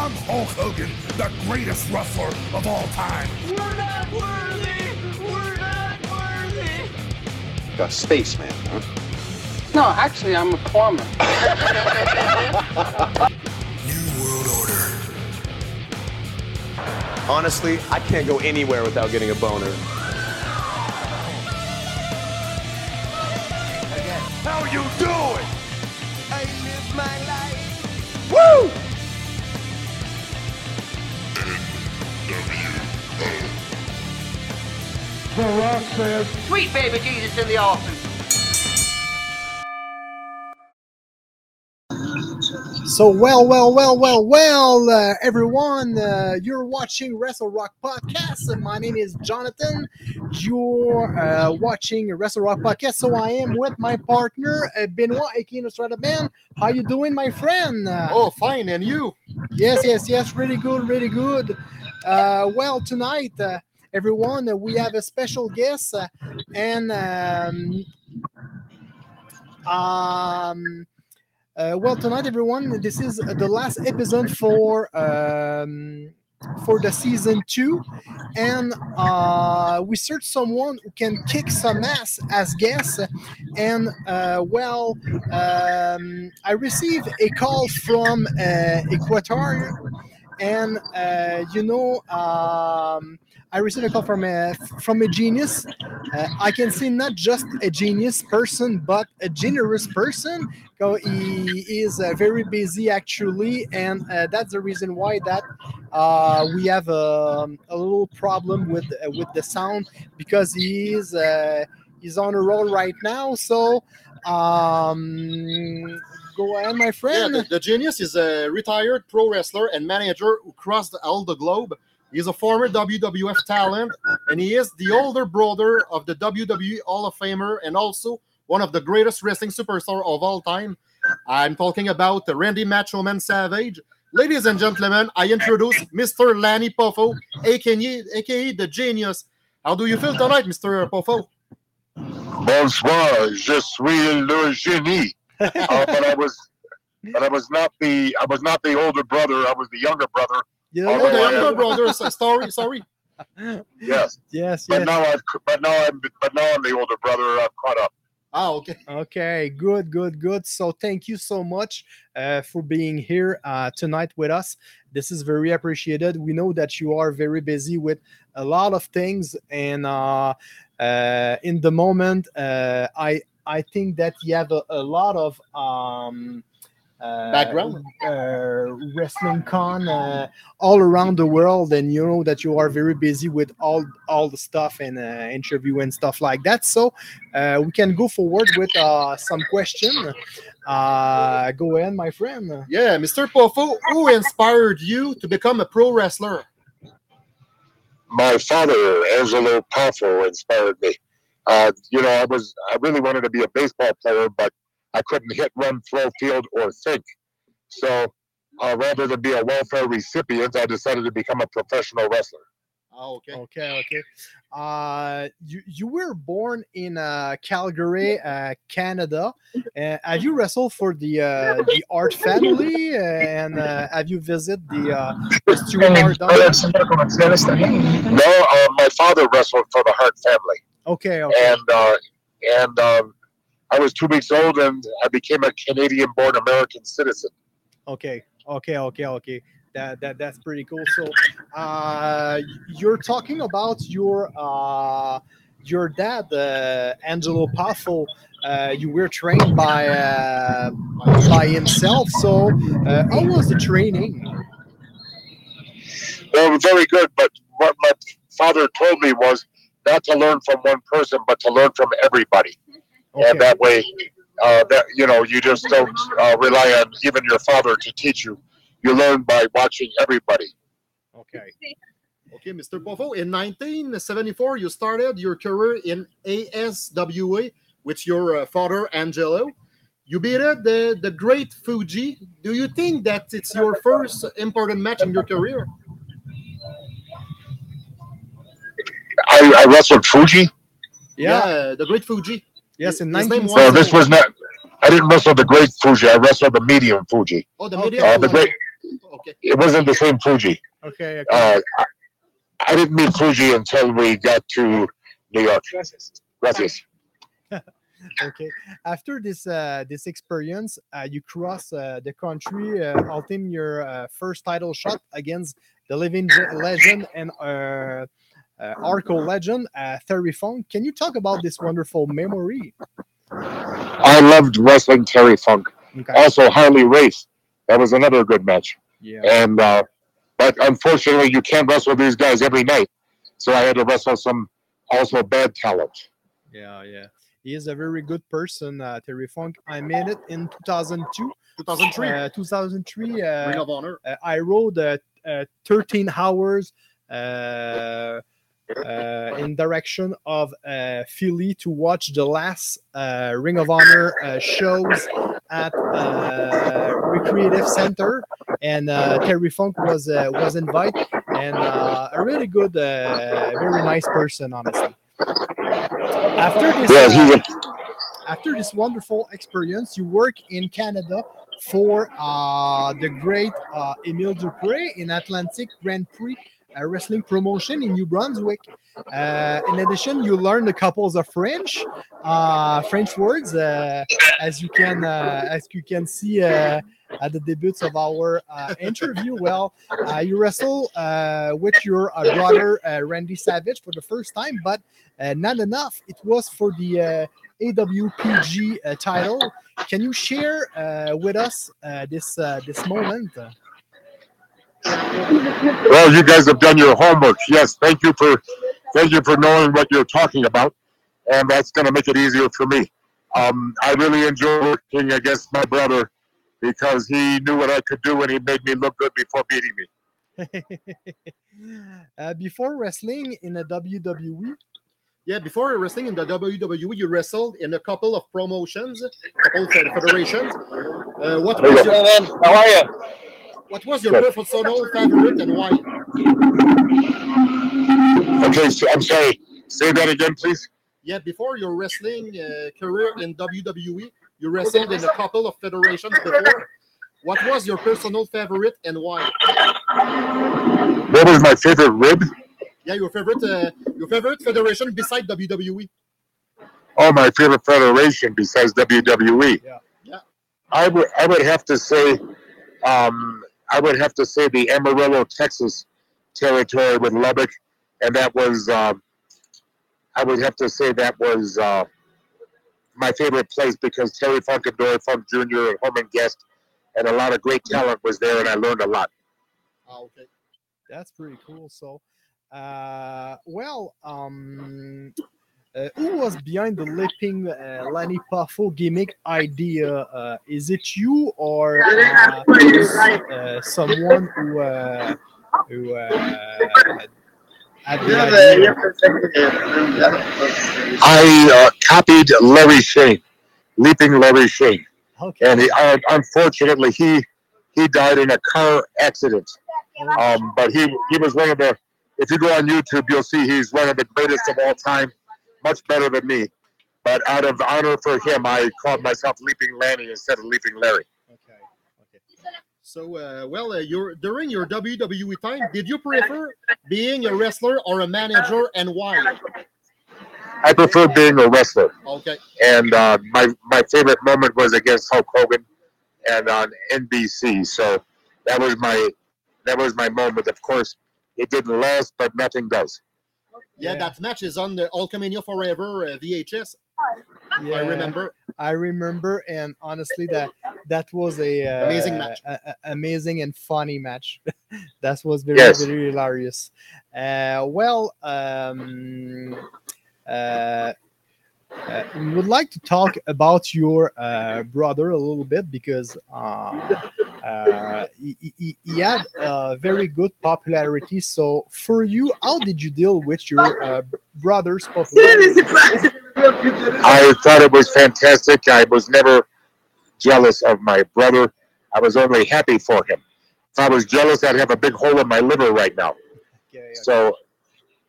I'm Hulk Hogan, the greatest wrestler of all time. We're not worthy! We're not worthy! A spaceman, huh? No, actually, I'm a plumber. New World Order. Honestly, I can't go anywhere without getting a boner. Sweet baby Jesus in the offing. So, well, well, well, well, well, uh, everyone, uh, you're watching Wrestle Rock Podcast. and My name is Jonathan. You're uh, watching Wrestle Rock Podcast. So, I am with my partner, uh, Benoit, aka Nostrada Man. How you doing, my friend? Uh, Oh, fine. And you? Yes, yes, yes. Really good, really good. Uh, well, tonight, uh, everyone, we have a special guest, uh, and um, um, uh, well, tonight, everyone, this is the last episode for um, for the season two, and uh, we search someone who can kick some ass as guest. And uh, well, um, I received a call from uh, Equator, and uh, you know, um, I received a call from a from a genius. Uh, I can see not just a genius person, but a generous person. So he is uh, very busy actually, and uh, that's the reason why that uh, we have um, a little problem with uh, with the sound because he is uh, he's on a roll right now. So um, go ahead, my Yeah, friend. the, the genius is a retired pro wrestler and manager who crossed all the globe. He's a former WWF talent, and he is the older brother of the WWE Hall of Famer and also one of the greatest wrestling superstars of all time. I'm talking about Randy Macho Man Savage. Ladies and gentlemen, I introduce Mr. Lanny Poffo, aka, aka the Genius. How do you feel tonight, Mr. Poffo? Bonsoir, je suis le génie. Uh, but I was, but I was not the, I was not the older brother. I was the younger brother. Yeah, Oh, the yeah, younger yeah. brother. Sorry, sorry. Yes, yes, but yes. now I've, but now I'm, but now I'm the older brother. I've caught up. Ah, okay. Okay, good, good, good. So thank you so much uh, for being here uh, tonight with us. This is very appreciated. We know that you are very busy with a lot of things, and uh, uh, in the moment, uh, I I think that you have a, a lot of um, uh, Background? uh, wrestling con uh, all around the world, and you know that you are very busy with all all the stuff and uh, interview and stuff like that. So uh, we can go forward with uh, some question. Uh, go ahead, my friend. Yeah, Mr. Poffo, who inspired you to become a pro wrestler? My father, Angelo Poffo, inspired me. Uh, you know, I was, I really wanted to be a baseball player, but I couldn't hit, run, throw, field, or think. So, uh, rather than be a welfare recipient, I decided to become a professional wrestler. Ah, okay. Okay, okay. Uh, you you were born in uh, Calgary, uh, Canada. Uh, have you wrestled for the uh, the Art family, and uh, have you visited the uh, the Stuart Hart No, uh, my father wrestled for the Hart family. Okay, okay. and uh, and um, I was two weeks old, and I became a Canadian-born American citizen. Okay, okay, okay, okay. That, that that's pretty cool. So, uh, you're talking about your uh, your dad, uh, Angelo Poffo. Uh, you were trained by uh, by himself. So, uh, how was the training? Were very good, but what my father told me was not to learn from one person, but to learn from everybody, Okay. and that way, uh, that you know, you just don't uh, rely on even your father to teach you. You learn by watching everybody. Okay. Okay, Mr. Poffo, in 1974, you started your career in ASWA with your uh, father, Angelo. You beat it, the, the great Fuji. Do you think that it's your first important match in your career? I, I wrestled Fuji. Yeah. the great Fuji. Yes, in His name 19. So this was not. I didn't wrestle the great Fuji. I wrestled the medium Fuji. Oh, the Okay. medium. Uh, the great, Okay. it wasn't the same Fuji. Okay. okay. Uh, I, I didn't meet Fuji until we got to New York. Gracias. okay. After this uh, this experience, uh, you cross uh, the country, uh, ultimate your uh, first title shot against the living legend and uh, uh, Arco legend, uh, Terry Funk. Can you talk about this wonderful memory? I loved wrestling Terry Funk. Okay. Also, Harley Race. That was another good match. Yeah. And uh, but unfortunately, you can't wrestle these guys every night. So I had to wrestle some also bad talent. Yeah, yeah. He is a very good person, uh, Terry Funk. I made it in 2002. 2003. Uh, 2003. Ring Uh, of Honor. uh, I rode uh, uh, 13 hours uh, in direction of uh, Philly to watch the last uh, Ring of Honor uh, shows at uh, Recreative Center, and uh, Terry Funk was uh, was invited, and uh, a really good, uh, very nice person, honestly. After this, Yeah, after this wonderful experience, you work in Canada for uh, the great uh, Emile Dupre in Atlantic Grand Prix uh, wrestling promotion in New Brunswick. Uh, in addition, you learned a couple of French, uh, French words, uh, as you can uh, as you can see uh, at the debuts of our uh, interview. Well, you wrestle with your brother Randy Savage for the first time, but not enough. It was for the AWPG title. Can you share with us this this moment? Well, you guys have done your homework. Yes, thank you for thank you for knowing what you're talking about, and that's going to make it easier for me. Um, I really enjoy working against my brother because he knew what I could do and he made me look good before beating me. uh, before wrestling in the WWE, Yeah, before wrestling in the WWE, you wrestled in a couple of promotions, couple of federations. Uh, what was your, How are you? What was your Good. personal favorite and why? Okay, so I'm sorry. Say that again, please. Yeah, before your wrestling uh, career in WWE, you wrestled in a couple of federations before. What was your personal favorite and why? What was my favorite rib? Yeah, your favorite, uh, your favorite federation beside E. WWE. Oh, my favorite federation besides WWE. Yeah. Yeah. I would I would have to say, um, I would have to say the Amarillo, Texas territory with Lubbock, and that was um, I would have to say that was uh, my favorite place because Terry Funk and Dory Funk Jr. and Herman Guest and a lot of great talent was there, and I learned a lot. Ah, okay. that's pretty cool. So, uh, well, um, uh, who was behind the leaping uh, Lanny Poffo gimmick idea? Uh, is it you or uh, uh, someone who uh, who uh, had the idea? I uh, copied Larry Shane, Leaping Larry Shane. Okay. and he, uh, unfortunately he he died in a car accident. Um, but he he was one of the. If you go on YouTube, you'll see he's one of the greatest of all time, much better than me. But out of honor for him, I called myself Leaping Lanny instead of Leaping Larry. Okay. Okay. So, uh, well, uh, your during your WWE time, did you prefer being a wrestler or a manager, and why? I prefer being a wrestler, Okay. and uh, my my favorite moment was against Hulk Hogan, and on NBC. So that was my that was my moment. Of course, it didn't last, but nothing does. Yeah, Yeah. that match is on the Hulkamania Forever uh, VHS. I remember. I remember, and honestly, that that was a uh, Amazing match. a- a- amazing and funny match. that was very Yes. very hilarious. Uh, well, um, uh, uh, we would like to talk about your uh, brother a little bit because uh, uh, he, he, he had uh, very good popularity. So, for you, how did you deal with your uh, brother's popularity? I thought it was fantastic. I was never jealous of my brother. I was only happy for him. If I was jealous, I'd have a big hole in my liver right now. Okay, So,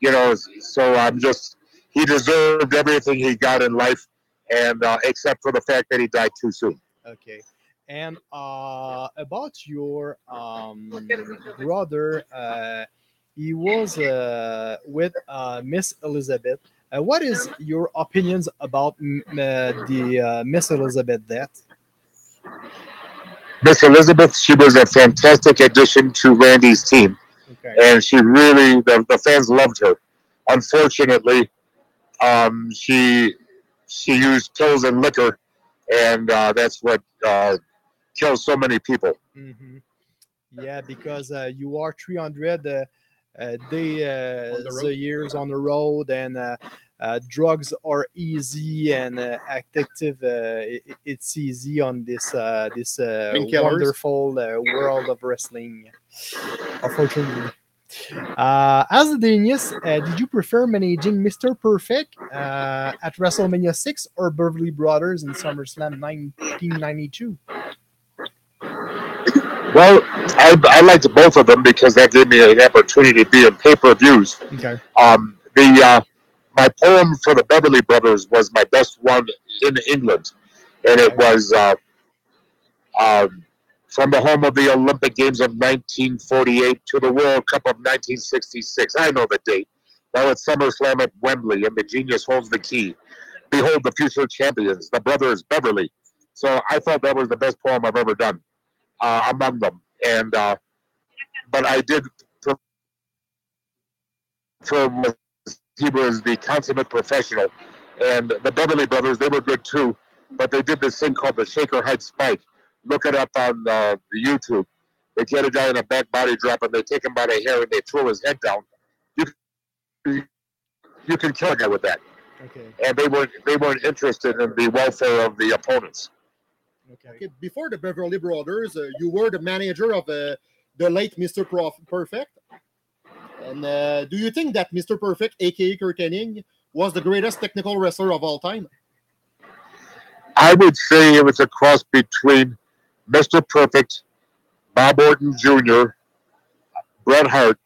you know, so I'm just, he deserved everything he got in life, and uh, except for the fact that he died too soon. Okay. And uh, about your um, brother, uh, he was uh, with uh, Miss Elizabeth. Uh, what is your opinions about uh, the uh, Miss Elizabeth death? Miss Elizabeth, she was a fantastic addition to Randy's team, Okay. and she really the, the fans loved her. Unfortunately, um, she she used pills and liquor, and uh, that's what uh, kills so many people. hmm Yeah, because uh, you are 300 uh, uh, day uh, On the the years on the road, and uh, uh, drugs are easy and uh, addictive. Uh, i- i- it's easy on this uh, this uh, wonderful uh, world of wrestling. Unfortunately. Uh, as a genius, uh, did you prefer managing Mr. Perfect uh, at WrestleMania 6 or Beverly Brothers in SummerSlam 1992? Well, I, I liked both of them because that gave me an opportunity to be in pay per views. Okay. Um, the uh, my poem for the Beverly Brothers was my best one in England, and it was uh, um, from the home of the Olympic Games of 1948 to the World Cup of 1966. I know the date. Now it's SummerSlam at Wembley, and the genius holds the key. Behold the future champions, the brothers Beverly. So I thought that was the best poem I've ever done uh, among them, and uh, but I did prefer he was the consummate professional. And the Beverly Brothers, they were good too, but they did this thing called the Shaker Heights Spike. Look it up on uh, the YouTube. They get a guy in a back body drop and they take him by the hair and they throw his head down. You, you can kill a guy with that. Okay. And they weren't they weren't interested in the welfare of the opponents. Okay. Okay, before the Beverly Brothers, uh, you were the manager of uh, the late Mr. Prof- Perfect. And uh, do you think that Mr. Perfect, aka Curt Hennig, was the greatest technical wrestler of all time? I would say it was a cross between Mr. Perfect, Bob Orton Jr., Bret Hart,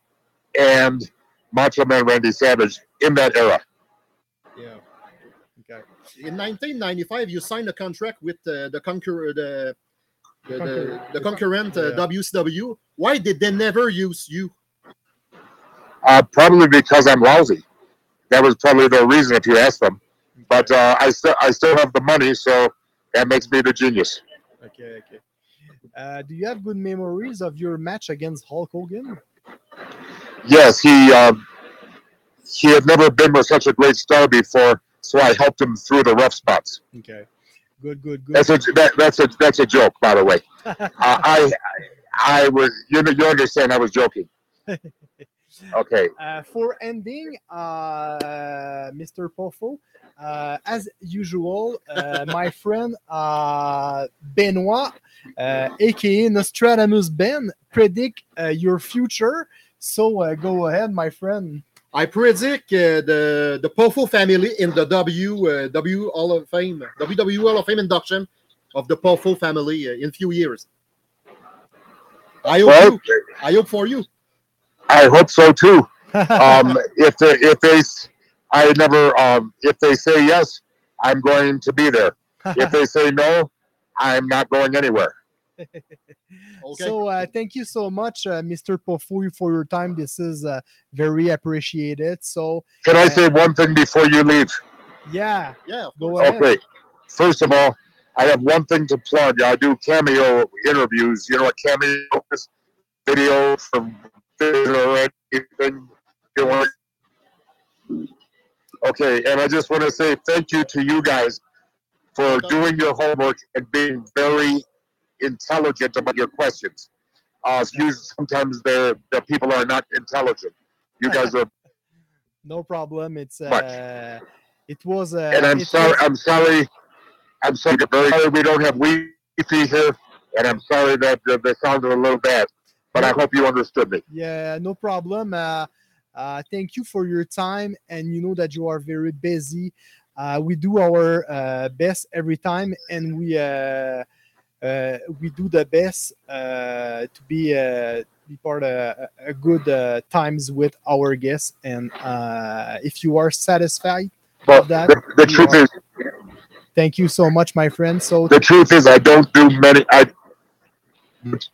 and Macho Man Randy Savage in that era. Yeah. Okay. In 1995, you signed a contract with uh, the concur the the, the, the concurrent uh, yeah. WCW. Why did they never use you? Uh, probably because I'm lousy. That was probably the reason if you ask them. But uh, I still I still have the money, so that makes me the genius. Okay. Okay. Uh, do you have good memories of your match against Hulk Hogan? Yes, he um, he had never been with such a great star before, so I helped him through the rough spots. Okay. Good. Good. Good. That's a that, that's a that's a joke, by the way. Uh, I I was you know you understand I was joking. Okay. Uh, for ending, uh, Mr. Poffo, uh, as usual, uh, my friend uh, Benoit, uh, aka Nostradamus Ben, predict uh, your future. So uh, go ahead, my friend. I predict uh, the the Poffo family in the W uh, W Hall of Fame WWE Hall of Fame induction of the Poffo family uh, in few years. I hope Well, you. I hope for you. I hope so too. Um, if they, if they s- I never um, if they say yes, I'm going to be there. If they say no, I'm not going anywhere. Okay. So uh, thank you so much, uh, Mr. Poffo, for your time. This is uh, very appreciated. So Can I say one thing before you leave? yeah, yeah. go ahead. Okay. First of all, I have one thing to plug. I do cameo interviews. You know what cameo is? Video from or anything you want. Okay, and I just want to say thank you to you guys for doing your homework and being very intelligent about your questions. Uh, excuse, sometimes the the people are not intelligent. You guys are, No problem. It's Much. uh, it was uh, and I'm sorry. was- I'm sorry. I'm sorry. Very sorry we don't have Wi-Fi here, and I'm sorry that the, the sound is a little bad. But I hope you understood me. Yeah, no problem. Uh, uh, thank you for your time, and you know that you are very busy. Uh, we do our uh, best every time, and we uh, we do the best uh, to be uh, be part of a, a good uh, times with our guests. And uh, if you are satisfied Well, with that, the, the truth are- is, Thank you so much, my friend. So The truth is, I don't do many. I.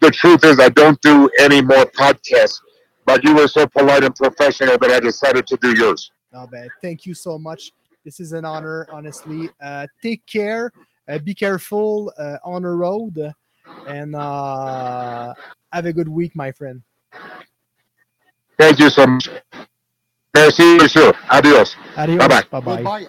The truth is, I don't do any more podcasts. But you were so polite and professional that I decided to do yours. No, but thank you so much. This is an honor, honestly. Uh, take care. Uh, be careful uh, on the road, and uh, have a good week, my friend. Thank you so much. Merci, monsieur. Adios. Adios. Bye-bye. Bye bye. Goodbye.